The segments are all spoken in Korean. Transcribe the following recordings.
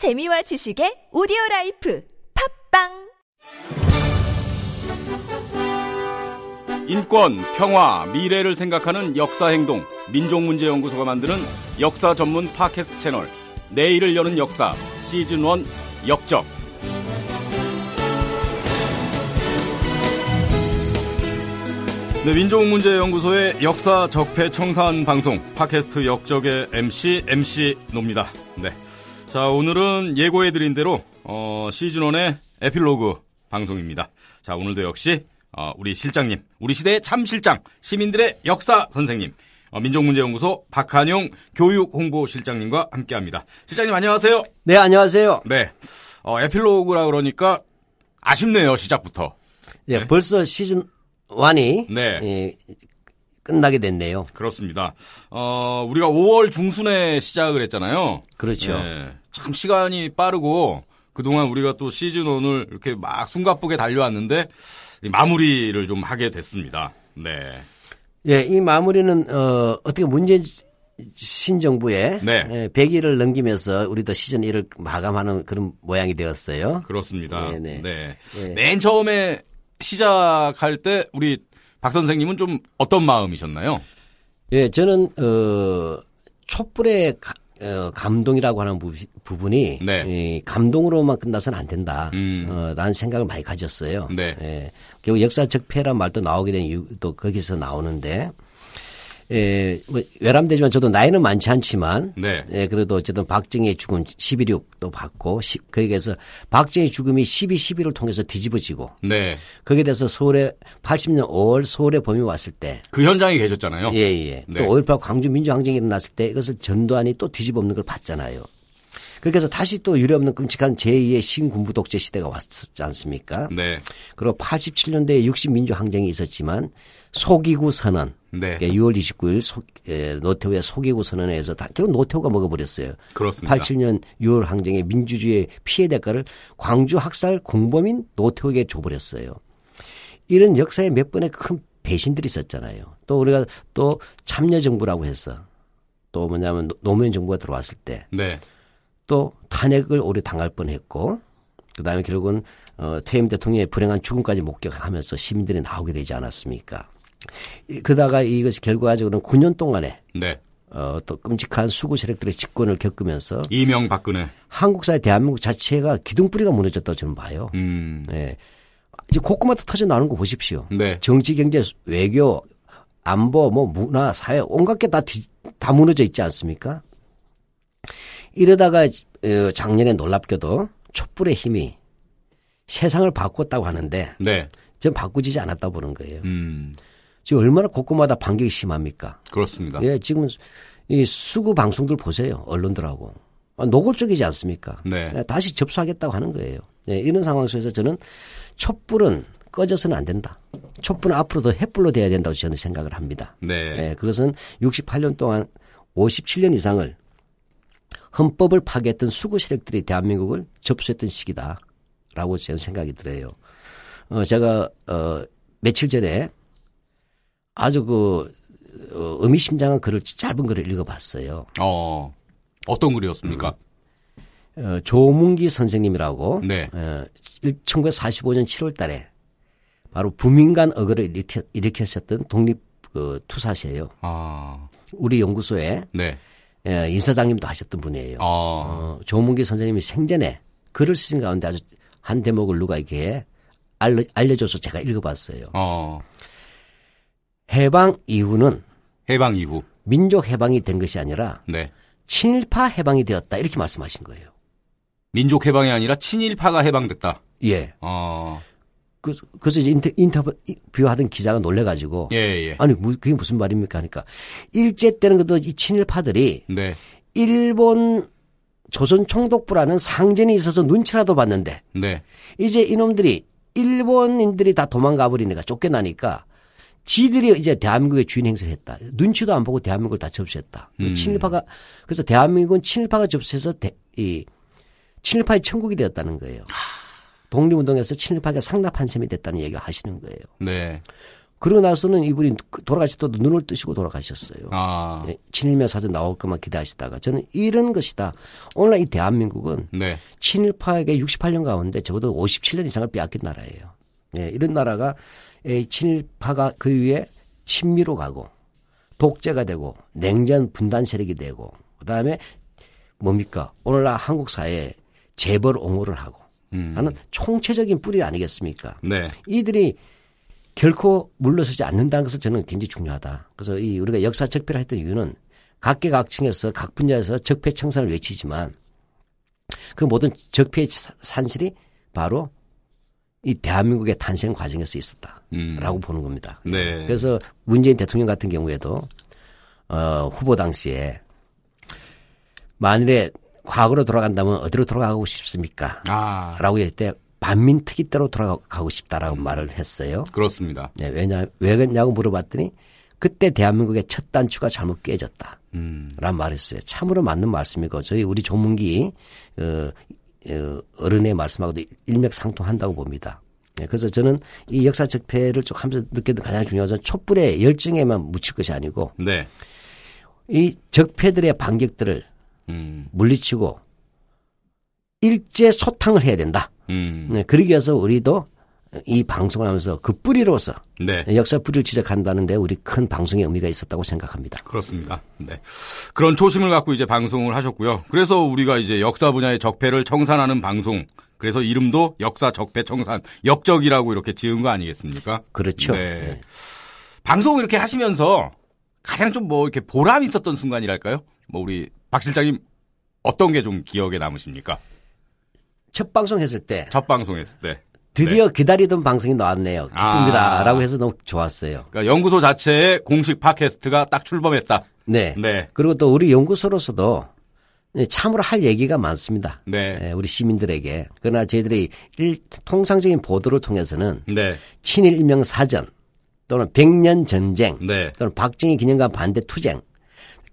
재미와 지식의 오디오 라이프 팟빵 인권, 평화, 미래를 생각하는 역사 행동, 민족문제연구소가 만드는 역사 전문 팟캐스트 채널, 내일을 여는 역사, 시즌 1 역적. 네, 민족문제연구소의 역사 적폐 청산 방송, 팟캐스트 역적의 MC, MC 노입니다. 네. 자, 오늘은 예고해드린 대로, 어, 시즌1의 에필로그 방송입니다. 자, 오늘도 역시 어, 우리 실장님, 우리 시대의 참 실장, 시민들의 역사 선생님, 어, 민족문제연구소 박한용 교육홍보실장님과 함께합니다. 실장님 안녕하세요. 네, 안녕하세요. 네, 어, 에필로그라 그러니까 아쉽네요 시작부터. 예, 네. 벌써 시즌 1이 네. 예, 끝나게 됐네요. 그렇습니다. 어, 우리가 5월 중순에 시작을 했잖아요. 그렇죠. 네, 참 시간이 빠르고 그동안 우리가 또 시즌 1을 이렇게 막 숨가쁘게 달려왔는데 이 마무리를 좀 하게 됐습니다. 네. 예, 이 마무리는 어, 어떻게 문재인 신정부의 네. 예, 100일을 넘기면서 우리도 시즌 1을 마감하는 그런 모양이 되었어요. 그렇습니다. 네네. 네. 네. 맨 처음에 시작할 때 우리 박 선생님은 좀 어떤 마음이셨나요? 예, 저는 어, 촛불의 가- 어, 감동이라고 하는 부, 부분이 네. 이 감동으로만 끝나서는 안 된다. 음. 어, 라는 생각을 많이 가졌어요. 네. 예, 결국 역사 적 폐란 말도 나오게 된 이유도 거기서 나오는데 예, 뭐 외람되지만 저도 나이는 많지 않지만 네. 예, 그래도 어쨌든 박정희의 죽음 11.6도 받고 시, 거기에서 박정희 죽음이 12, 11을 통해서 뒤집어지고 네. 거기에 대해서 서울에 80년 5월 서울에 범이 왔을 때 그 현장에 계셨잖아요. 예, 예. 네. 또5.18 광주 민주항쟁이 일어났을 때 이것을 전두환이 또 뒤집어엎는 걸 봤잖아요. 그렇게 해서 다시 또 유례없는 끔찍한 제2의 신군부 독재 시대가 왔었지 않습니까? 네. 그리고 87년대에 60민주 항쟁이 있었지만 소기구 선언, 네. 예, 6월 29일 소, 예, 노태우의 소기구 선언에 의해서 다 결국 노태우가 먹어버렸어요. 그렇습니다. 87년 6월 항쟁의 민주주의의 피해 대가를 광주 학살 공범인 노태우에게 줘버렸어요. 이런 역사에 몇 번의 큰 배신들이 있었잖아요. 또 우리가 또 참여정부라고 해서 또 뭐냐면 노- 노무현 정부가 들어왔을 때 네. 또 탄핵을 오래 당할 뻔했고 그다음에 결국은 어, 퇴임 대통령의 불행한 죽음까지 목격하면서 시민들이 나오게 되지 않았습니까? 이- 그다가 이것이 결과적으로는 9년 동안에 네. 어, 또 끔찍한 수구 세력들의 집권을 겪으면서 이명 박근혜. 한국 사회 대한민국 자체가 기둥뿌리가 무너졌다고 저는 봐요. 음. 예. 이제 곳곳마다 터져 나오는 거 보십시오. 네. 정치, 경제, 외교, 안보, 뭐 문화, 사회 온갖 게 다 다 무너져 있지 않습니까? 이러다가 어, 작년에 놀랍게도 촛불의 힘이 세상을 바꿨다고 하는데 네. 전 바꾸지지 않았다 보는 거예요. 음. 지금 얼마나 곳곳마다 반격이 심합니까? 그렇습니다. 예, 지금 이 수구 방송들 보세요. 언론들하고. 아, 노골적이지 않습니까? 네. 예, 다시 접수하겠다고 하는 거예요. 예, 이런 상황 속에서 저는 촛불은 꺼져서는 안 된다. 촛불은 앞으로 더 햇불로 돼야 된다고 저는 생각을 합니다. 네. 예, 그것은 68년 동안 57년 이상을 헌법을 파괴했던 수구 세력들이 대한민국을 접수했던 시기다라고 저는 생각이 들어요. 어, 제가 어, 며칠 전에 아주 그 어, 의미심장한 글을 짧은 글을 읽어봤어요. 어. 어떤 글이었습니까? 어, 조문기 선생님이라고 네. 어, 1945년 7월달에 바로 부민간 어거를 일으켜, 일으켰었던 독립 그 투사시예요. 아. 우리 연구소에 네. 예, 이사장님도 하셨던 분이에요. 아. 어, 조문기 선생님이 생전에 글을 쓰신 가운데 아주 한 대목을 누가 이렇게 알려, 알려줘서 제가 읽어봤어요. 어. 해방 이후는 해방 이후. 민족 해방이 된 것이 아니라 네. 친일파 해방이 되었다 이렇게 말씀하신 거예요. 민족 해방이 아니라 친일파가 해방됐다. 예. 어. 그, 그래서 이제 인터, 인터뷰하던 기자가 놀래가지고 예, 예. 아니 무- 그게 무슨 말입니까 하니까 일제 때는 그도 이 친일파들이 네. 일본 조선 총독부라는 상전이 있어서 눈치라도 봤는데 네. 이제 이놈들이 일본인들이 다 도망가 버리니까 쫓겨나니까 지들이 이제 대한민국의 주인 행세를 했다. 눈치도 안 보고 대한민국을 다 접수했다. 그래서 친일파가 그래서 대한민국은 친일파가 접수해서 대, 이 친일파의 천국이 되었다는 거예요. 독립운동에서 친일파가 상납한 셈이 됐다는 얘기를 하시는 거예요. 네. 그러고 나서는 이분이 돌아가실 때도 눈을 뜨시고 돌아가셨어요. 아. 네, 친일면 사전 나올 것만 기대하시다가 저는 이런 것이다. 오늘 이 대한민국은 네. 친일파에게 68년 가운데 적어도 57년 이상을 빼앗긴 나라예요. 예, 이런 나라가 이 친일파가 그 위에 친미로 가고 독재가 되고 냉전 분단 세력이 되고 그다음에 뭡니까 오늘날 한국 사회에 재벌 옹호를 하고 하는 총체적인 뿌리 아니겠습니까? 네. 이들이 결코 물러서지 않는다는 것을 저는 굉장히 중요하다. 그래서 이 우리가 역사 적폐를 했던 이유는 각계각층에서 각 분야에서 적폐 청산을 외치지만 그 모든 적폐의 사- 산실이 바로 이 대한민국의 탄생 과정에서 있었다라고 음. 보는 겁니다. 네. 그래서 문재인 대통령 같은 경우에도 어, 후보 당시에 만일에 과거로 돌아간다면 어디로 돌아가고 싶습니까? 아. 라고 했을 때 반민특위 때로 돌아가고 싶다라고 말을 했어요. 그렇습니다. 네, 왜냐, 왜 그랬냐고 물어봤더니 그때 대한민국의 첫 단추가 잘못 깨졌다. 음. 라는 말을 했어요. 참으로 맞는 말씀이고 저희 우리 조문기 어, 어, 어른의 말씀하고도 일맥상통한다고 봅니다. 네, 그래서 저는 이 역사 적폐를 쭉 하면서 느꼈던 가장 중요한 것은 촛불의 열정에만 묻힐 것이 아니고 네. 이 적폐들의 반격들을 음. 물리치고 일제 소탕을 해야 된다. 음. 네, 그러기 위해서 우리도 이 방송을 하면서 그 뿌리로서 네. 역사 뿌리를 지적한다는데 우리 큰 방송의 의미가 있었다고 생각합니다. 그렇습니다. 네. 그런 초심을 갖고 이제 방송을 하셨고요. 그래서 우리가 이제 역사 분야의 적폐를 청산하는 방송. 그래서 이름도 역사 적폐 청산 역적이라고 이렇게 지은 거 아니겠습니까? 그렇죠. 네. 네. 방송 이렇게 하시면서 가장 좀 뭐 이렇게 보람 있었던 순간이랄까요? 뭐 우리 박 실장님 어떤 게 좀 기억에 남으십니까? 첫 방송 했을 때 첫 방송했을 때. 드디어 기다리던 방송이 나왔네요. 기쁩니다. 아. 라고 해서 너무 좋았어요. 그러니까 연구소 자체의 공식 팟캐스트가 딱 출범했다. 네. 네. 그리고 또 우리 연구소로서도 참으로 할 얘기가 많습니다. 네. 예, 우리 시민들에게. 그러나 저희들이 일, 통상적인 보도를 통해서는 네. 친일 일명 사전 또는 백년 전쟁 네. 또는 박정희 기념관 반대 투쟁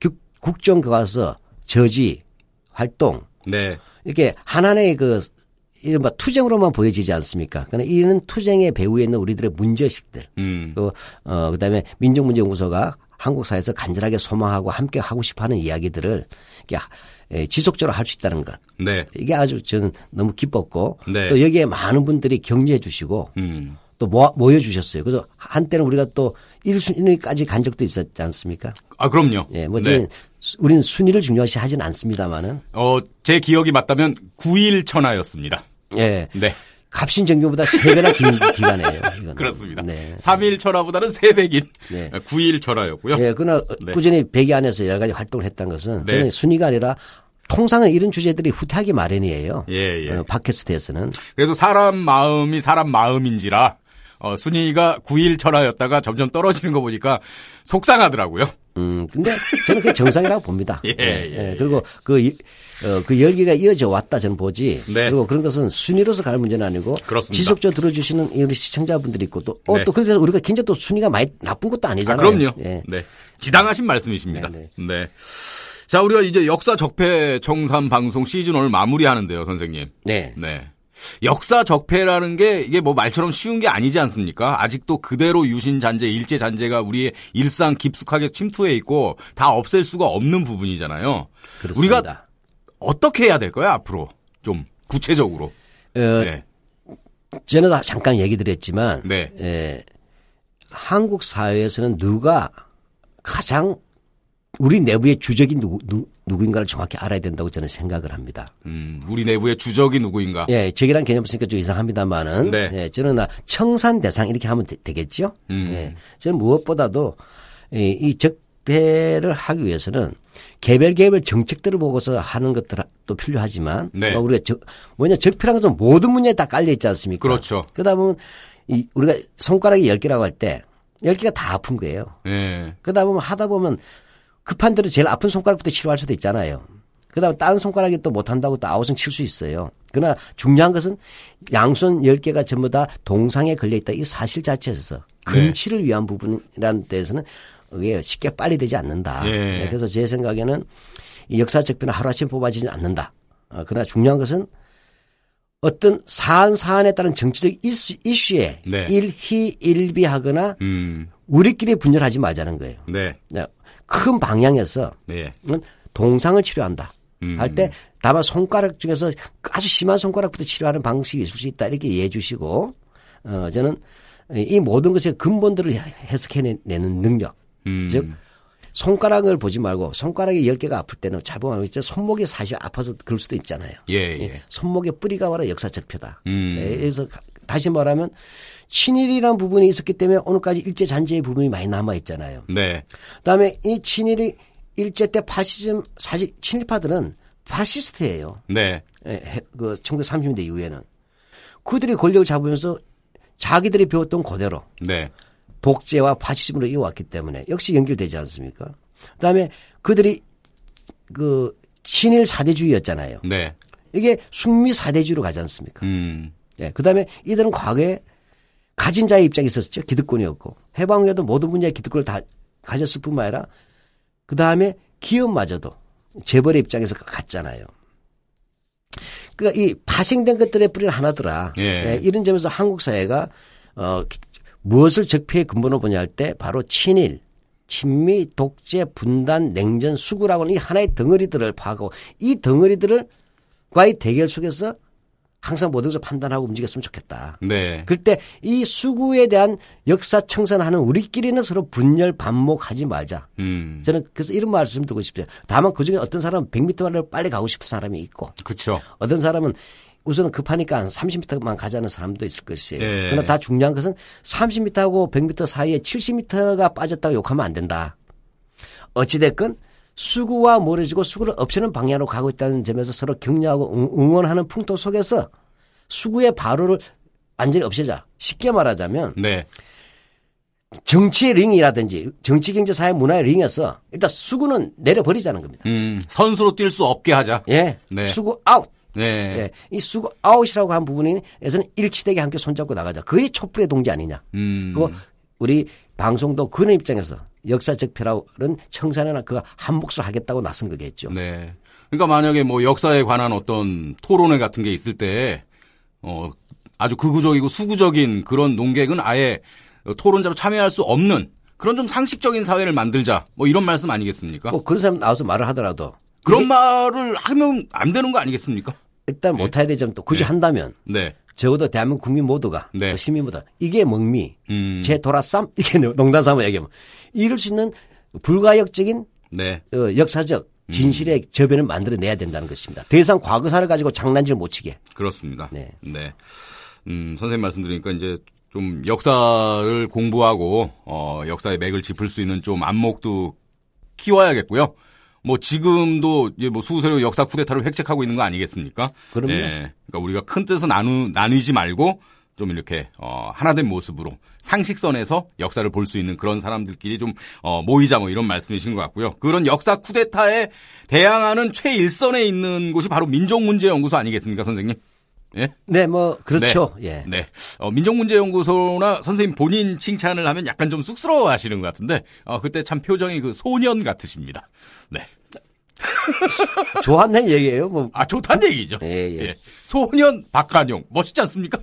국, 국정 교과서 저지 활동 네. 이렇게 하나의 그 이른바 투쟁으로만 보여지지 않습니까? 그러나 이는 투쟁의 배후에 있는 우리들의 문제식들, 음. 그, 어, 그 다음에 민족문제연구소가 한국 사회에서 간절하게 소망하고 함께 하고 싶어 하는 이야기들을 이렇게 하- 에, 지속적으로 할 수 있다는 것. 네. 이게 아주 저는 너무 기뻤고 네. 또 여기에 많은 분들이 격려해 주시고 음. 또 모아, 모여주셨어요. 그래서 한때는 우리가 또 1순위까지 간 적도 있었지 않습니까? 아, 그럼요. 예, 뭐, 네. 우리는 순위를 중요시 하진 않습니다만은, 어, 제 기억이 맞다면 9일 천하였습니다. 예. 네. 갑신 정교보다 세배나 긴 기간이에요. 이거는. 그렇습니다. 네. 3일 천하보다는 3배 긴 네. 9일 천하였고요. 예, 그러나 네. 꾸준히 백이 안에서 여러 가지 활동을 했다는 것은 네. 저는 순위가 아니라 통상은 이런 주제들이 후퇴하기 마련이에요. 예, 예. 어, 팟캐스트에서는. 그래서 사람 마음이 사람 마음인지라 어, 순위가 9일 천하였다가 점점 떨어지는 거 보니까 속상하더라고요. 음, 근데 저는 그게 정상이라고 봅니다. 예, 예. 그리고 그, 이- 어, 그 열기가 이어져 왔다 저는 보지. 네. 그리고 그런 것은 순위로서 갈 문제는 아니고 그렇습니다. 지속적으로 들어주시는 이 우리 시청자분들이 있고 또, 어, 네. 또 그래서 우리가 굉장히 또 순위가 많이 나쁜 것도 아, 아니잖아요. 그럼요. 예. 네. 지당하신 말씀이십니다. 네, 네. 자, 우리가 이제 역사 적폐 청산 방송 시즌 오늘 마무리하는데요, 선생님. 네. 네. 역사 적폐라는 게 이게 뭐 말처럼 쉬운 게 아니지 않습니까? 아직도 그대로 유신 잔재, 일제 잔재가 우리의 일상 깊숙하게 침투해 있고 다 없앨 수가 없는 부분이잖아요. 그렇습니다. 우리가 어떻게 해야 될까요, 앞으로? 좀 구체적으로. 어, 네. 저는 다 잠깐 얘기 드렸지만 네. 에, 한국 사회에서는 누가 가장 우리 내부의 주적이 누구, 누, 누구인가를 정확히 알아야 된다고 저는 생각을 합니다. 음, 우리 내부의 주적이 누구인가? 예, 적이란 개념 쓰니까 좀 이상합니다만은 네. 예, 저는 나 청산 대상 이렇게 하면 되, 겠죠 음. 예, 저는 무엇보다도 이, 이 적폐를 하기 위해서는 개별 개별 정책들을 보고서 하는 것들도 필요하지만 네. 뭐 우리가 저, 뭐냐 적폐라는 것은 모든 문제에 다 깔려 있지 않습니까? 그렇죠. 그러다 보면 이 우리가 손가락이 10개라고 할 때 10개가 다 아픈 거예요. 예. 그러다 보면 하다 보면 급한 대로 제일 아픈 손가락부터 치료할 수도 있잖아요. 그 다음에 다른 손가락이 또 못한다고 또 아웃은 칠 수 있어요. 그러나 중요한 것은 양손 10개가 전부 다 동상에 걸려있다 이 사실 자체에서 근치를 위한 부분이라는 데에서는 이게 쉽게 빨리 되지 않는다. 예. 네, 그래서 제 생각에는 이 역사적 변화 하루아침에 뽑아지지 않는다. 어, 그러나 중요한 것은 어떤 사안 사안에 따른 정치적 이슈, 이슈에 네. 일희일비하거나 음. 우리끼리 분열하지 말자는 거예요. 네. 네. 큰 방향에서 네. 동상을 치료한다. 음. 할때 다만 손가락 중에서 아주 심한 손가락부터 치료하는 방식이 있을 수 있다 이렇게 이해해 주시고 어 저는 이 모든 것의 근본들을 해석해내는 능력 음. 즉 손가락을 보지 말고 손가락이 10개가 아플 때는 자본하고 있죠. 손목이 사실 아파서 그럴 수도 있잖아요. 예, 예. 손목의 뿌리가 바로 역사적 표다. 음. 예, 그래서 가- 다시 말하면 친일이라는 부분이 있었기 때문에 오늘까지 일제 잔재의 부분이 많이 남아 있잖아요. 네. 그다음에 이 친일이 일제 때 파시즘 사실 친일파들은 파시스트예요. 네. 예, 해- 그 1930년대 이후에는 그들이 권력을 잡으면서 자기들이 배웠던 그대로 네. 독재와 파시즘으로 이어왔기 때문에 역시 연결되지 않습니까? 그다음에 그들이 그 친일 사대주의였잖아요. 네. 이게 숙미 사대주의로 가지 않습니까? 음. 예. 그 다음에 이들은 과거에 가진 자의 입장에 있었죠. 기득권이었고 해방 후에도 모든 분야의 기득권을 다 가졌을 뿐만 아니라 그 다음에 기업마저도 재벌의 입장에서 갔잖아요. 그러니까 이 파생된 것들의 뿌리는 하나더라. 예. 예, 이런 점에서 한국 사회가 어 무엇을 적폐의 근본으로 보냐 할 때 바로 친일, 친미, 독재, 분단, 냉전, 수구라고는 이 하나의 덩어리들을 파고 이 덩어리들을 과의 대결 속에서 항상 모든 것을 판단하고 움직였으면 좋겠다. 네. 그때 이 수구에 대한 역사 청산하는 우리끼리는 서로 분열 반목하지 말자. 음. 저는 그래서 이런 말씀 드리고 싶어요. 다만 그중에 어떤 사람은 100m를 빨리 가고 싶은 사람이 있고 그렇죠. 어떤 사람은 우선은 급하니까 한 30m만 가자는 사람도 있을 것이에요. 예. 그러나 다 중요한 것은 30m하고 100m 사이에 70m가 빠졌다고 욕하면 안 된다. 어찌됐건 수구와 멀어지고 수구를 없애는 방향으로 가고 있다는 점에서 서로 격려하고 응- 응원하는 풍토 속에서 수구의 발호를 완전히 없애자. 쉽게 말하자면 네. 정치의 링이라든지 정치 경제 사회 문화의 링에서 일단 수구는 내려버리자는 겁니다. 음. 선수로 뛸 수 없게 하자. 예. 네. 수구 아웃. 네. 예. 이 수구 아웃이라고 한 부분에서는 일치되게 함께 손잡고 나가자. 그게 촛불의 동지 아니냐. 음. 그거 우리 방송도 그런 입장에서 역사적 표라는 청산이나 그거 한 몫을 하겠다고 나선 거겠죠. 네. 그러니까 만약에 뭐 역사에 관한 어떤 토론회 같은 게 있을 때, 어, 아주 극우적이고 수구적인 그런 논객은 아예 토론자로 참여할 수 없는 그런 좀 상식적인 사회를 만들자. 뭐 이런 말씀 아니겠습니까? 꼭 그런 사람 나와서 말을 하더라도 그런 말을 하면 안 되는 거 아니겠습니까? 일단 못해야 되점또 굳이 한다면 네. 적어도 대한민국 국민 모두가 네. 또 시민 모두 이게 먹미 음. 제 돌아쌈 이게 농담 삼아 얘기하면 이럴 수 있는 불가역적인 네. 어, 역사적 진실의 저변을 만들어내야 된다는 것입니다. 더 이상 과거사를 가지고 장난질 못 치게. 그렇습니다. 네. 음, 선생님 말씀 드리니까 이제 좀 역사를 공부하고 어, 역사의 맥을 짚을 수 있는 좀 안목도 키워야겠고요. 뭐 지금도 이제 뭐 수세로 역사 쿠데타를 획책하고 있는 거 아니겠습니까? 그럼요. 예. 그러니까 우리가 큰 뜻은 나누 나뉘지 말고 좀 이렇게 어 하나된 모습으로 상식선에서 역사를 볼 수 있는 그런 사람들끼리 좀 어, 모이자 뭐 이런 말씀이신 것 같고요. 그런 역사 쿠데타에 대항하는 최일선에 있는 곳이 바로 민족문제연구소 아니겠습니까, 선생님? 예? 네, 뭐 그렇죠. 예. 네. 어, 민족문제연구소나 선생님 본인 칭찬을 하면 약간 좀 쑥스러워 하시는 것 같은데, 어, 그때 참 표정이 그 소년 같으십니다. 네. 좋았는 얘기예요. 뭐 아, 좋다는 얘기죠. 예, 예. 소년 박한용. 멋있지 않습니까?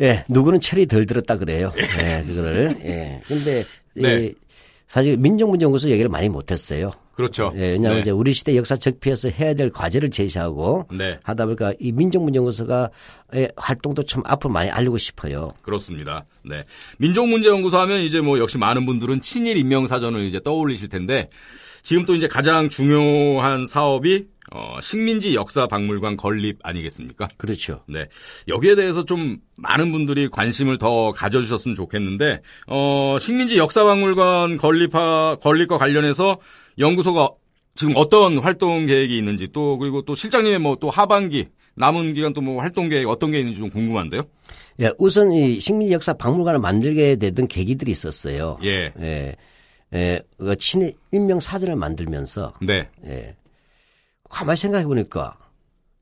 예, 누구는 철이 덜 들었다 그래요. 예, 그거를. 예. 근데 네. 이 사실 민족문제연구소 얘기를 많이 못했어요. 그렇죠. 예, 왜냐하면 네. 이제 우리 시대 역사 적폐에서 해야 될 과제를 제시하고 네. 하다 보니까 이 민족문제연구소가 의 활동도 참 앞으로 많이 알리고 싶어요. 그렇습니다. 네. 민족문제연구소 하면 이제 뭐 역시 많은 분들은 친일 인명사전을 이제 떠올리실 텐데, 지금 또 이제 가장 중요한 사업이, 어, 식민지 역사 박물관 건립 아니겠습니까? 그렇죠. 네. 여기에 대해서 좀 많은 분들이 관심을 더 가져주셨으면 좋겠는데, 어, 식민지 역사 박물관 건립하, 건립과 관련해서 연구소가 지금 어떤 활동 계획이 있는지 또, 그리고 또 실장님의 뭐 또 하반기, 남은 기간 또 뭐 활동 계획 어떤 게 있는지 좀 궁금한데요? 예, 우선 이 식민지 역사 박물관을 만들게 되던 계기들이 있었어요. 예. 예. 예, 그 친일 인명 사전을 만들면서 네. 예. 가만히 생각해 보니까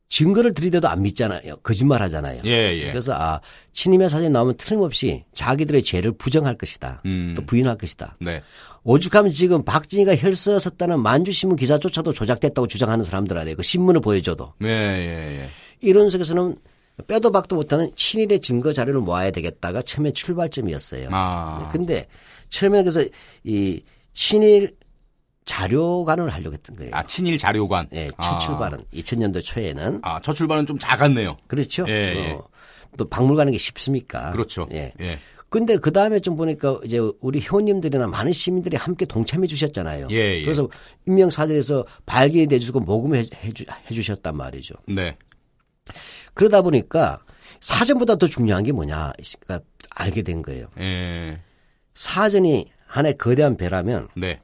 증거를 들이대도 안 믿잖아요. 거짓말 하잖아요. 예, 예. 그래서 아, 친임의 사전이 나오면 틀림없이 자기들의 죄를 부정할 것이다. 음. 또 부인할 것이다. 네. 오죽하면 지금 박진희가 혈서 썼다는 만주신문 기사조차도 조작됐다고 주장하는 사람들 아니에요. 그 신문을 보여줘도. 네, 예, 예. 이런 속에서는 빼도 박도 못하는 친일의 증거 자료를 모아야 되겠다가 처음에 출발점이었어요. 아. 근데 처음에 그래서 이 친일 자료관을 하려고 했던 거예요. 아, 친일 자료관. 예, 첫 아. 출발은 2000년도 초에는 아, 첫 출발은 좀 작았네요. 그렇죠. 예, 예. 어, 또 박물 가는 게 쉽습니까? 그렇죠. 예. 예. 근데 그 다음에 좀 보니까 이제 우리 회원님들이나 많은 시민들이 함께 동참해 주셨잖아요. 예, 예. 그래서 인명사전에서 발견이 돼주고 모금해 주, 해주셨단 말이죠. 네. 그러다 보니까 사전보다 더 중요한 게 뭐냐, 그러니까 알게 된 거예요. 예. 사전이 하나의 거대한 배라면 네.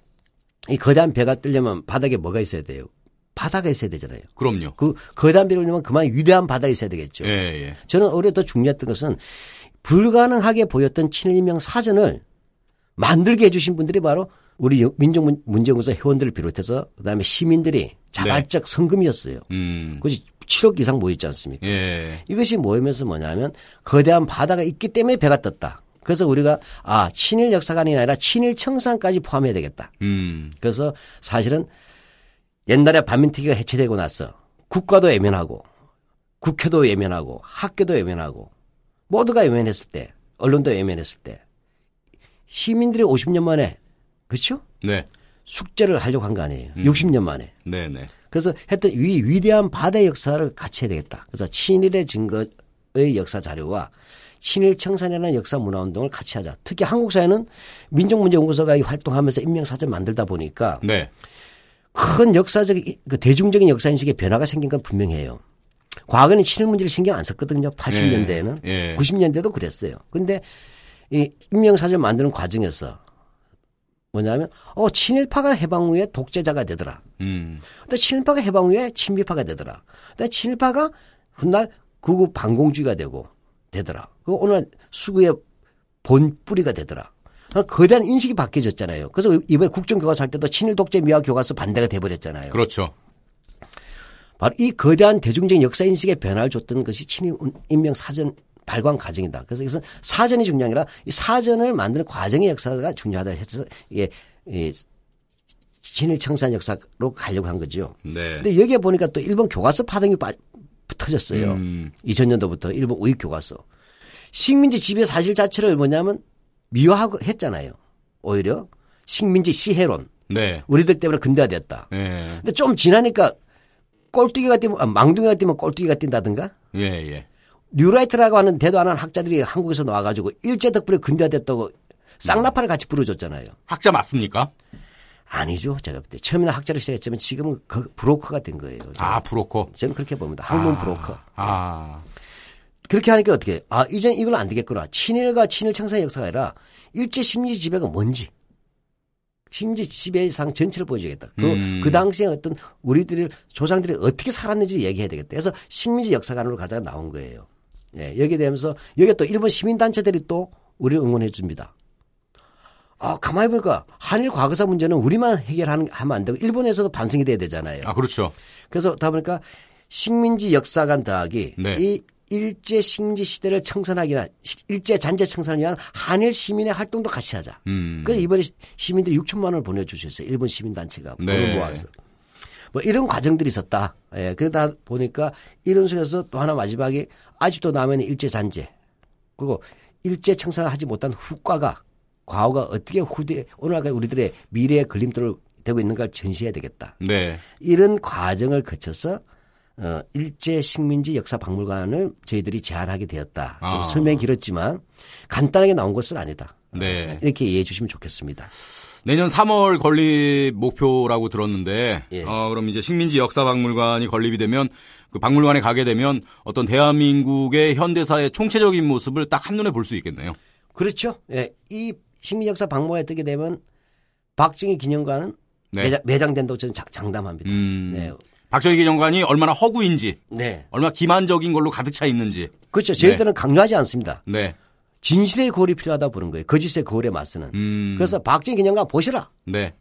이 거대한 배가 뜨려면 바닥에 뭐가 있어야 돼요? 바다가 있어야 되잖아요. 그럼요. 그 거대한 배를 올려면 그만 위대한 바다가 있어야 되겠죠. 예, 예. 저는 오히려 더 중요했던 것은 불가능하게 보였던 친일명 사전을 만들게 해주신 분들이 바로 우리 민족문제연구소 회원들을 비롯해서 그다음에 시민들이 자발적 성금이었어요. 음. 그것이 7억 이상 모였지 않습니까? 예. 이것이 모이면서 뭐냐면 거대한 바다가 있기 때문에 배가 떴다. 그래서 우리가 아 친일 역사관이 아니라 친일 청산까지 포함해야 되겠다. 음. 그래서 사실은 옛날에 반민특위가 해체되고 나서 국가도 외면하고 국회도 외면하고 학교도 외면하고 모두가 외면했을 때 언론도 외면했을 때 시민들이 50년 만에 그렇죠? 네. 숙제를 하려고 한 거 아니에요. 음. 60년 만에. 네, 네. 그래서 했던 위 위대한 바다의 역사를 같이 해야 되겠다. 그래서 친일의 증거의 역사 자료와 친일 청산이라는 역사 문화 운동을 같이 하자. 특히 한국 사회는 민족문제연구소가 이 활동하면서 인명사전 만들다 보니까 네. 큰 역사적 그 대중적인 역사 인식의 변화가 생긴 건 분명해요. 과거는 친일 문제를 신경 안 썼거든요. 80년대에는 예. 90년대도 그랬어요. 근데 이 인명사전 만드는 과정에서 뭐냐면 어 친일파가 해방 후에 독재자가 되더라. 음. 또 친일파가 해방 후에 친미파가 되더라. 근데 친일파가 훗날 극우 반공주의가 되고 되더라. 그 오늘 수구의 본 뿌리가 되더라. 거대한 인식이 바뀌어졌잖아요. 그래서 이번에 국정교과서 할 때도 친일 독재 미화 교과서 반대가 돼버렸잖아요. 그렇죠. 바로 이 거대한 대중적인 역사 인식에 변화를 줬던 것이 친일 인명 사전 발광 과정이다. 그래서 이것은 사전이 중요한 게 아니라 이 사전을 만드는 과정의 역사가 중요하다 해서 이게 이 친일 청산 역사로 가려고 한 거죠. 네. 근데 여기에 보니까 또 일본 교과서 파동이 빠, 터졌어요. 음. 2000년도부터 일본 우익 교과서. 식민지 지배 사실 자체를 뭐냐면 미화하고 했잖아요. 오히려 식민지 시해론. 네. 우리들 때문에 근대화됐다. 예. 근데 좀 지나니까 꼴뚜기가 뛰면 아, 망둥이가 뛰면 꼴뚜기가 뛴다든가 예, 예. 뉴라이트라고 하는 대도 안 하는 학자들이 한국에서 나와가지고 일제 덕분에 근대화됐다고 쌍나파를 같이 불어줬잖아요. 학자 맞습니까? 아니죠. 제가 볼때 처음에는 학자로 시작했지만 지금은 그 브로커가 된 거예요. 저는, 아, 브로커. 저는 그렇게 봅니다. 학문 브로커. 아. 그렇게 하니까 어떻게, 해? 아, 이젠 이걸 안 되겠구나. 친일과 친일 청산의 역사가 아니라 일제 식민지 지배가 뭔지. 식민지 지배상 전체를 보여주겠다. 그, 음. 그 당시에 어떤 우리들이, 조상들이 어떻게 살았는지 얘기해야 되겠다. 그래서 식민지 역사관으로 가자가 나온 거예요. 예, 여기에 대면서, 여기에 또 일본 시민단체들이 또 우리를 응원해 줍니다. 아, 가만히 보니까 한일 과거사 문제는 우리만 해결하는, 하면 안 되고, 일본에서도 반성이 돼야 되잖아요. 아, 그렇죠. 그래서 다 보니까 식민지 역사관 더하기 네. 이 일제 식민지 시대를 청산하기나 일제 잔재 청산을 위한 한일 시민의 활동도 같이 하자. 음. 그래서 이번에 시민들이 6천만 원을 보내주셨어요. 일본 시민 단체가 네. 돈을 모아서. 뭐 이런 과정들이 있었다. 예, 그러다 보니까 이런 속에서 또 하나 마지막에 아직도 남은 일제 잔재 그리고 일제 청산을 하지 못한 후과가 과거가 어떻게 후대 오늘날 우리들의 미래의 걸림돌을 되고 있는가를 전시해야 되겠다. 네. 이런 과정을 거쳐서 어, 일제 식민지 역사 박물관을 저희들이 제안하게 되었다. 좀 아. 설명이 길었지만 간단하게 나온 것은 아니다. 네. 이렇게 이해해 주시면 좋겠습니다. 내년 3월 건립 목표라고 들었는데, 예. 어, 그럼 이제 식민지 역사 박물관이 건립이 되면 그 박물관에 가게 되면 어떤 대한민국의 현대사의 총체적인 모습을 딱 한눈에 볼 수 있겠네요. 그렇죠. 예, 이 식민 역사 박물관에 뜨게 되면 박정희 기념관은 네. 매장, 매장된다고 저는 장- 장담합니다. 음. 네. 박정희 기념관이 얼마나 허구인지, 네. 얼마나 기만적인 걸로 가득 차 있는지. 그렇죠. 저희들은 강요하지 않습니다. 네. 진실의 거울이 필요하다 보는 거예요. 거짓의 거울에 맞서는. 음. 그래서 박정희 기념관 보시라. 네.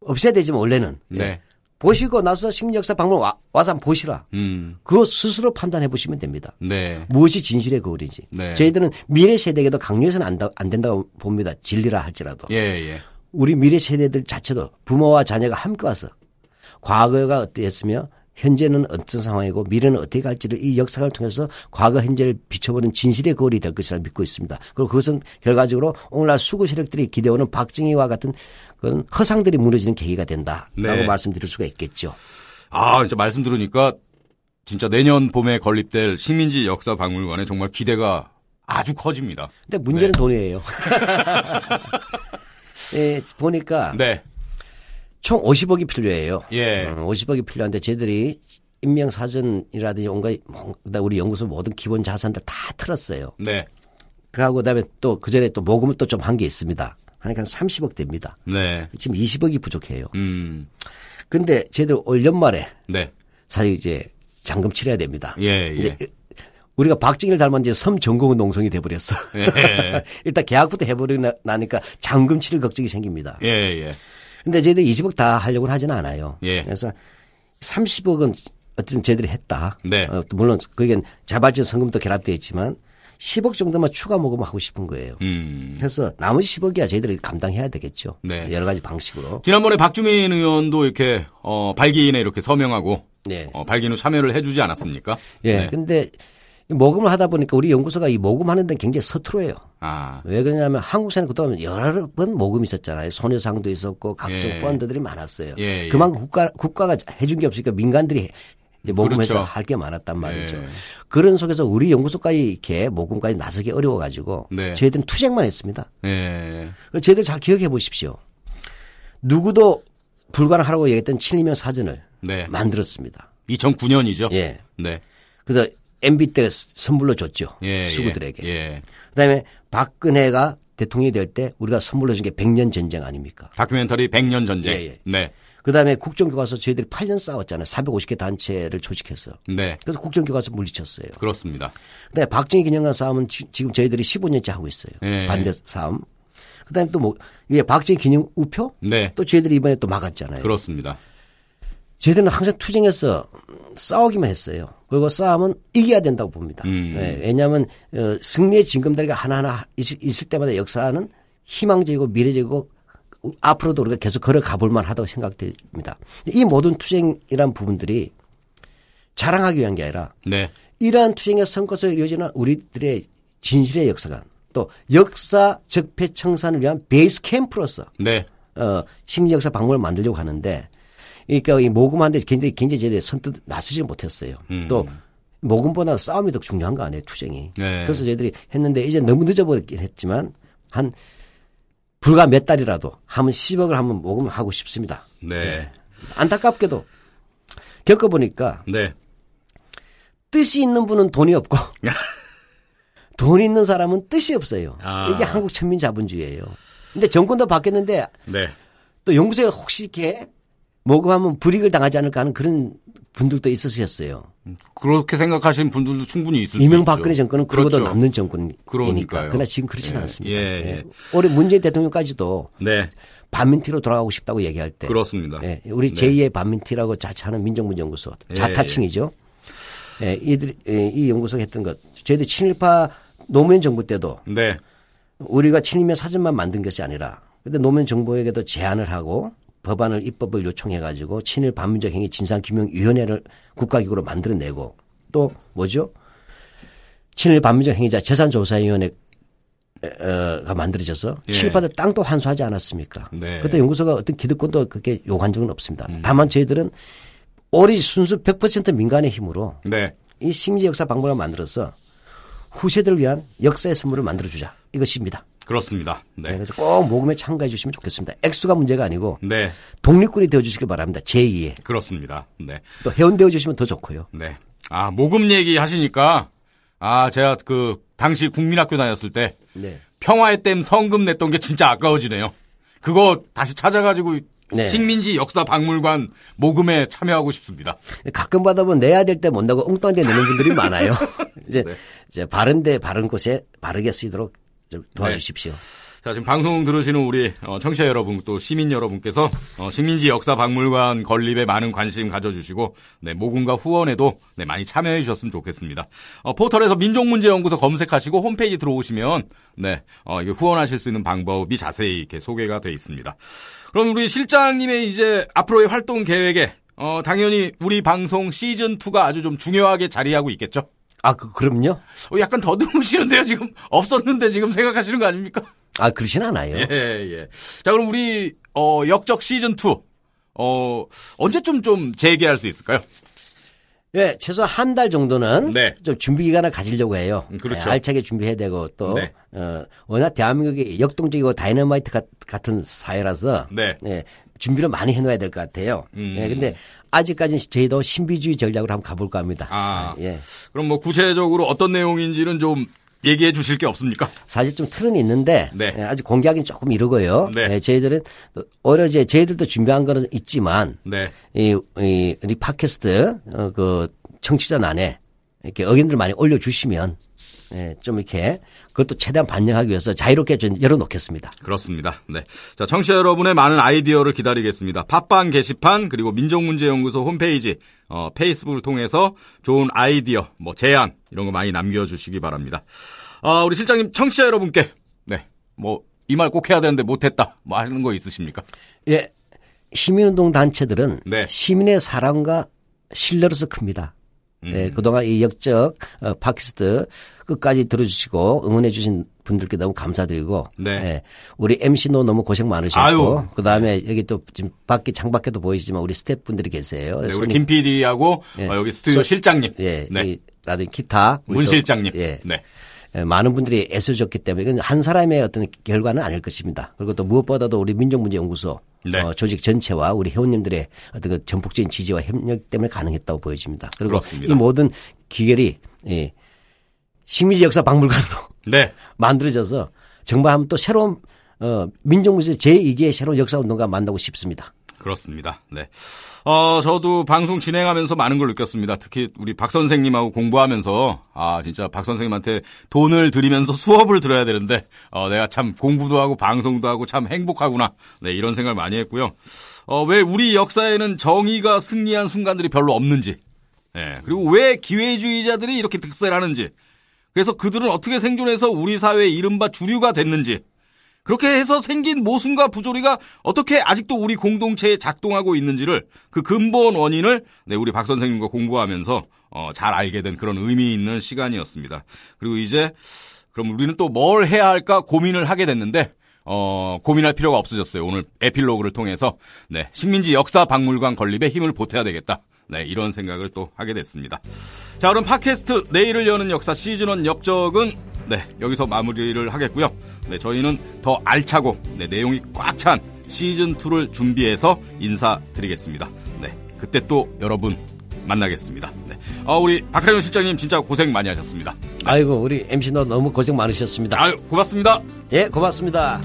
없애야 되지만 원래는. 네. 예. 보시고 나서 식민 역사 박물관 와, 와서 한번 보시라. 음. 그거 스스로 판단해 보시면 됩니다. 네. 무엇이 진실의 거울인지. 네. 저희들은 미래 세대에게도 강요해서는 안, 다- 안 된다고 봅니다. 진리라 할지라도. 예, 예. 우리 미래 세대들 자체도 부모와 자녀가 함께 와서 과거가 어땠으며 현재는 어떤 상황이고 미래는 어떻게 갈지를 이 역사를 통해서 과거 현재를 비춰보는 진실의 거울이 될 것이라 믿고 있습니다. 그리고 그것은 결과적으로 오늘날 수구 세력들이 기대오는 박정희와 같은 그런 허상들이 무너지는 계기가 된다라고 네. 말씀드릴 수가 있겠죠. 아, 진짜 말씀 들으니까 진짜 내년 봄에 건립될 식민지 역사 박물관에 정말 기대가 아주 커집니다. 근데 문제는 네. 돈이에요. 예, 보니까 네. 총 50억이 필요해요. 예. 어, 50억이 필요한데 저희들이 인명사전이라든지 온갖 뭐, 그다음에 우리 연구소 모든 기본 자산들 다 틀었어요. 네. 그하고 그다음에 또 그전에 또 모금을 또 좀 한 게 있습니다. 하니까 한 30억 됩니다. 네. 지금 20억이 부족해요. 음. 근데 저희들 올 연말에 네. 사실 이제 잔금 치러야 됩니다. 예, 예. 우리가 박정희를 닮은 이제 섬 전공은 농성이 돼버렸어. 예. 일단 계약부터 해버리고 나니까 잔금 치를 걱정이 생깁니다. 예, 예. 근데 저희들 20억 다 하려고는 하지는 않아요. 예. 그래서 30억은 어쨌든 저희들이 했다. 네. 어, 또 물론 거기엔 자발적 성금도 결합되어 있지만 10억 정도만 추가 모금을 하고 싶은 거예요. 음. 그래서 나머지 10억이야 저희들이 감당해야 되겠죠. 네. 여러 가지 방식으로. 지난번에 박주민 의원도 이렇게 어 발기인에 이렇게 서명하고 네. 어 발기인 후 참여를 해 주지 않았습니까? 예. 네. 근데 이 모금을 하다 보니까 우리 연구소가 이 모금하는 데는 굉장히 서투러요. 아. 왜 그러냐면 한국사는 그동안 여러 번 모금이 있었잖아요. 소녀상도 있었고 각종 예. 펀드들이 많았어요. 예, 예. 그만큼 국가, 국가가 해준 게 없으니까 민간들이 이제 모금해서 그렇죠. 할게 많았단 말이죠. 예. 그런 속에서 우리 연구소까지 이렇게 모금까지 나서기 어려워가지고 네. 저희들은 투쟁만 했습니다. 예. 저희들 잘 기억해 보십시오. 누구도 불가능하라고 얘기했던 친일명 사전을 네. 만들었습니다. 2009년이죠. 예. 네. 그래서 MB 때 선물로 줬죠. 예. 수구들에게. 예. 예. 그다음에 박근혜가 대통령이 될 때 우리가 선물로 준 게 100년 전쟁 아닙니까? 다큐멘터리 100년 전쟁. 예, 예. 네. 그다음에 국정교과서 저희들이 8년 싸웠잖아요. 450개 단체를 조직해서. 네. 그래서 국정교과서 물리쳤어요. 그렇습니다. 근데 박정희 기념관 싸움은 지, 금 저희들이 15년째 하고 있어요. 예. 반대 싸움. 그다음에 또 뭐, 이게 박정희 기념 우표? 네. 또 저희들이 이번에 또 막았잖아요. 그렇습니다. 저희들은 항상 투쟁해서 싸우기만 했어요. 그리고 싸움은 이겨야 된다고 봅니다. 음. 네, 왜냐하면 어, 승리의 징검다리가 하나하나 있을, 때마다 역사는 희망적이고 미래적이고 앞으로도 우리가 계속 걸어가 볼 만 하다고 생각됩니다. 이 모든 투쟁이란 부분들이 자랑하기 위한 게 아니라 네. 이러한 투쟁의 성과서 이루어지는 우리들의 진실의 역사관 또 역사 적폐 청산을 위한 베이스 캠프로서 네. 어, 심리 역사 박물을 만들려고 하는데, 그러니까 이 모금하는데 굉장히, 굉장히 저희들이 선뜻 나서지 못했어요. 음. 또, 모금보다 싸움이 더 중요한 거 아니에요, 투쟁이. 네. 그래서 저희들이 했는데, 이제 너무 늦어버렸긴 했지만, 한, 불과 몇 달이라도 한번 10억을 한번 모금을 하고 싶습니다. 네. 안타깝게도, 겪어보니까, 네. 뜻이 있는 분은 돈이 없고, 돈 있는 사람은 뜻이 없어요. 아. 이게 한국 천민 자본주의예요. 근데 정권도 바뀌었는데, 네. 또 연구소에 혹시 이렇게 모금하면 불이익을 당하지 않을까 하는 그런 분들도 있으셨어요. 그렇게 생각하시는 분들도 충분히 있을 수 이명박근혜. 정권은 그러고도 그렇죠. 남는 정권이니까. 그러니까요. 그러나 지금 그렇지는 예, 않습니다. 예, 예. 예. 올해 문재인 대통령까지도 네. 반민티로 돌아가고 싶다고 얘기할 때. 그렇습니다. 예, 우리 네. 제2의 반민티라고 자처하는 민정문연구소 예, 자타층이죠. 예, 이들이 예, 이 연구소가 했던 것. 저희들 친일파 노무현 정부 때도 네. 우리가 친일면 사전만 만든 것이 아니라 근데 노무현 정부에게도 제안을 하고 법안을 입법을 요청해 가지고 친일 반민족 행위 진상규명위원회를 국가기구로 만들어내고 또 뭐죠? 친일 반민족 행위자 재산조사위원회 가 만들어져서 예. 친일파들 땅도 환수하지 않았습니까? 네. 그때 연구소가 어떤 기득권도 그렇게 요구한 적은 없습니다. 다만 저희들은 오리 순수 100% 민간의 힘으로 네. 이 심리 역사 방법을 만들어서 후세들을 위한 역사의 선물을 만들어주자 이것입니다. 그렇습니다. 네, 네. 그래서 꼭 모금에 참가해 주시면 좋겠습니다. 액수가 문제가 아니고 네. 독립군이 되어 주시길 바랍니다. 제2의 그렇습니다. 네. 또 회원 되어 주시면 더 좋고요. 네. 아, 모금 얘기 하시니까 아, 제가 그 당시 국민학교 다녔을 때 네. 평화의 댐 성금 냈던 게 진짜 아까워지네요. 그거 다시 찾아가지고 네. 식민지 역사 박물관 모금에 참여하고 싶습니다. 가끔 받아보면 내야 될 때 못 내고 엉뚱한 데 내는 분들이 많아요. 이제, 네. 이제 바른 데 바른 곳에 바르게 쓰이도록 좀 도와주십시오. 자, 지금 방송 들으시는 우리 어, 청취자 여러분 또 시민 여러분께서 어, 식민지 역사 박물관 건립에 많은 관심 가져주시고 네, 모금과 후원에도 네, 많이 참여해 주셨으면 좋겠습니다. 어, 포털에서 민족문제연구소 검색하시고 홈페이지 들어오시면 네, 어, 후원하실 수 있는 방법이 자세히 이렇게 소개가 돼 있습니다. 그럼 우리 실장님의 이제 앞으로의 활동 계획에 어, 당연히 우리 방송 시즌 2가 아주 좀 중요하게 자리하고 있겠죠? 아, 그, 그럼요? 어, 약간 더듬으시는데요, 지금. 없었는데 지금 생각하시는 거 아닙니까? 아, 그러진 않아요. 예, 예. 자, 그럼 우리, 어, 역적 시즌2. 어, 언제쯤 좀 재개할 수 있을까요? 예, 최소 한 달 정도는 네. 좀 준비 기간을 가지려고 해요. 음, 그렇죠. 예, 알차게 준비해야 되고 또 네. 어, 워낙 대한민국이 역동적이고 다이너마이트 같, 같은 사회라서 네. 예, 준비를 많이 해놓아야 될 것 같아요. 음. 예, 근데 아직까지는 저희도 신비주의 전략으로 한번 가볼까 합니다. 아. 예. 그럼 뭐 구체적으로 어떤 내용인지는 좀 얘기해 주실 게 없습니까? 사실 좀 틀은 있는데 네. 예, 아직 공개하기는 조금 이르고요. 네. 예, 저희들은 오히려 이제 저희들도 준비한 거는 있지만 네. 이, 이 우리 팟캐스트 어, 그 청취자 난에 이렇게 의견들 많이 올려주시면 예, 좀 이렇게 그것도 최대한 반영하기 위해서 자유롭게 좀 열어놓겠습니다. 그렇습니다. 네. 자, 청취자 여러분의 많은 아이디어를 기다리겠습니다. 팟빵 게시판 그리고 민족문제연구소 홈페이지, 어, 페이스북을 통해서 좋은 아이디어, 뭐 제안 이런 거 많이 남겨주시기 바랍니다. 아, 우리 실장님 청취자 여러분께 네, 뭐 이 말 꼭 해야 되는데 못했다, 뭐 하시는 거 있으십니까? 예, 시민운동 단체들은 네. 시민의 사랑과 신뢰로서 큽니다. 음. 예, 그동안 이 역적 어, 팟캐스트 끝까지 들어주시고 응원해 주신 분들께 너무 감사드리고 네. 예, 우리 MC도 너무 고생 많으셨고 아유. 그다음에 여기 또 지금 밖에 창밖에도 보이시지만 우리 스태프분들이 계세요. 네, 우리 김 PD하고 예. 여기 스튜디오 소- 실장님, 예, 네, 이 라든 기타 문 또- 실장님, 예, 네, 예, 많은 분들이 애써줬기 때문에 이건 한 사람의 어떤 결과는 아닐 것입니다. 그리고 또 무엇보다도 우리 민족문제연구소 네. 어, 조직 전체와 우리 회원님들의 어떤 그 전폭적인 지지와 협력 때문에 가능했다고 보여집니다. 그리고 그렇습니다. 이 모든 기결이 예, 식민지 역사 박물관으로 네, 만들어져서 정말 한번 또 새로운 어, 민족문제 제2기의 새로운 역사운동가 만나고 싶습니다. 그렇습니다. 네. 어, 저도 방송 진행하면서 많은 걸 느꼈습니다. 특히 우리 박 선생님하고 공부하면서, 아, 진짜 박 선생님한테 돈을 들이면서 수업을 들어야 되는데, 어, 내가 참 공부도 하고 방송도 하고 참 행복하구나. 네, 이런 생각을 많이 했고요. 어, 왜 우리 역사에는 정의가 승리한 순간들이 별로 없는지, 예, 그리고 왜 기회주의자들이 이렇게 득세를 하는지, 그래서 그들은 어떻게 생존해서 우리 사회의 이른바 주류가 됐는지, 그렇게 해서 생긴 모순과 부조리가 어떻게 아직도 우리 공동체에 작동하고 있는지를 그 근본 원인을 네, 우리 박 선생님과 공부하면서 어, 잘 알게 된 그런 의미 있는 시간이었습니다. 그리고 이제 그럼 우리는 또 뭘 해야 할까 고민을 하게 됐는데 어, 고민할 필요가 없어졌어요. 오늘 에필로그를 통해서 네, 식민지 역사 박물관 건립에 힘을 보태야 되겠다. 네, 이런 생각을 또 하게 됐습니다. 자, 그럼 팟캐스트 내일을 여는 역사 시즌 1 역적은 네, 여기서 마무리를 하겠고요. 네, 저희는 더 알차고 네, 내용이 꽉 찬 시즌 2를 준비해서 인사드리겠습니다. 네, 그때 또 여러분 만나겠습니다. 네. 아, 우리 박하영 실장님 진짜 고생 많이 하셨습니다. 아이고 우리 MC도 너무 고생 많으셨습니다. 아유, 고맙습니다. 예, 고맙습니다.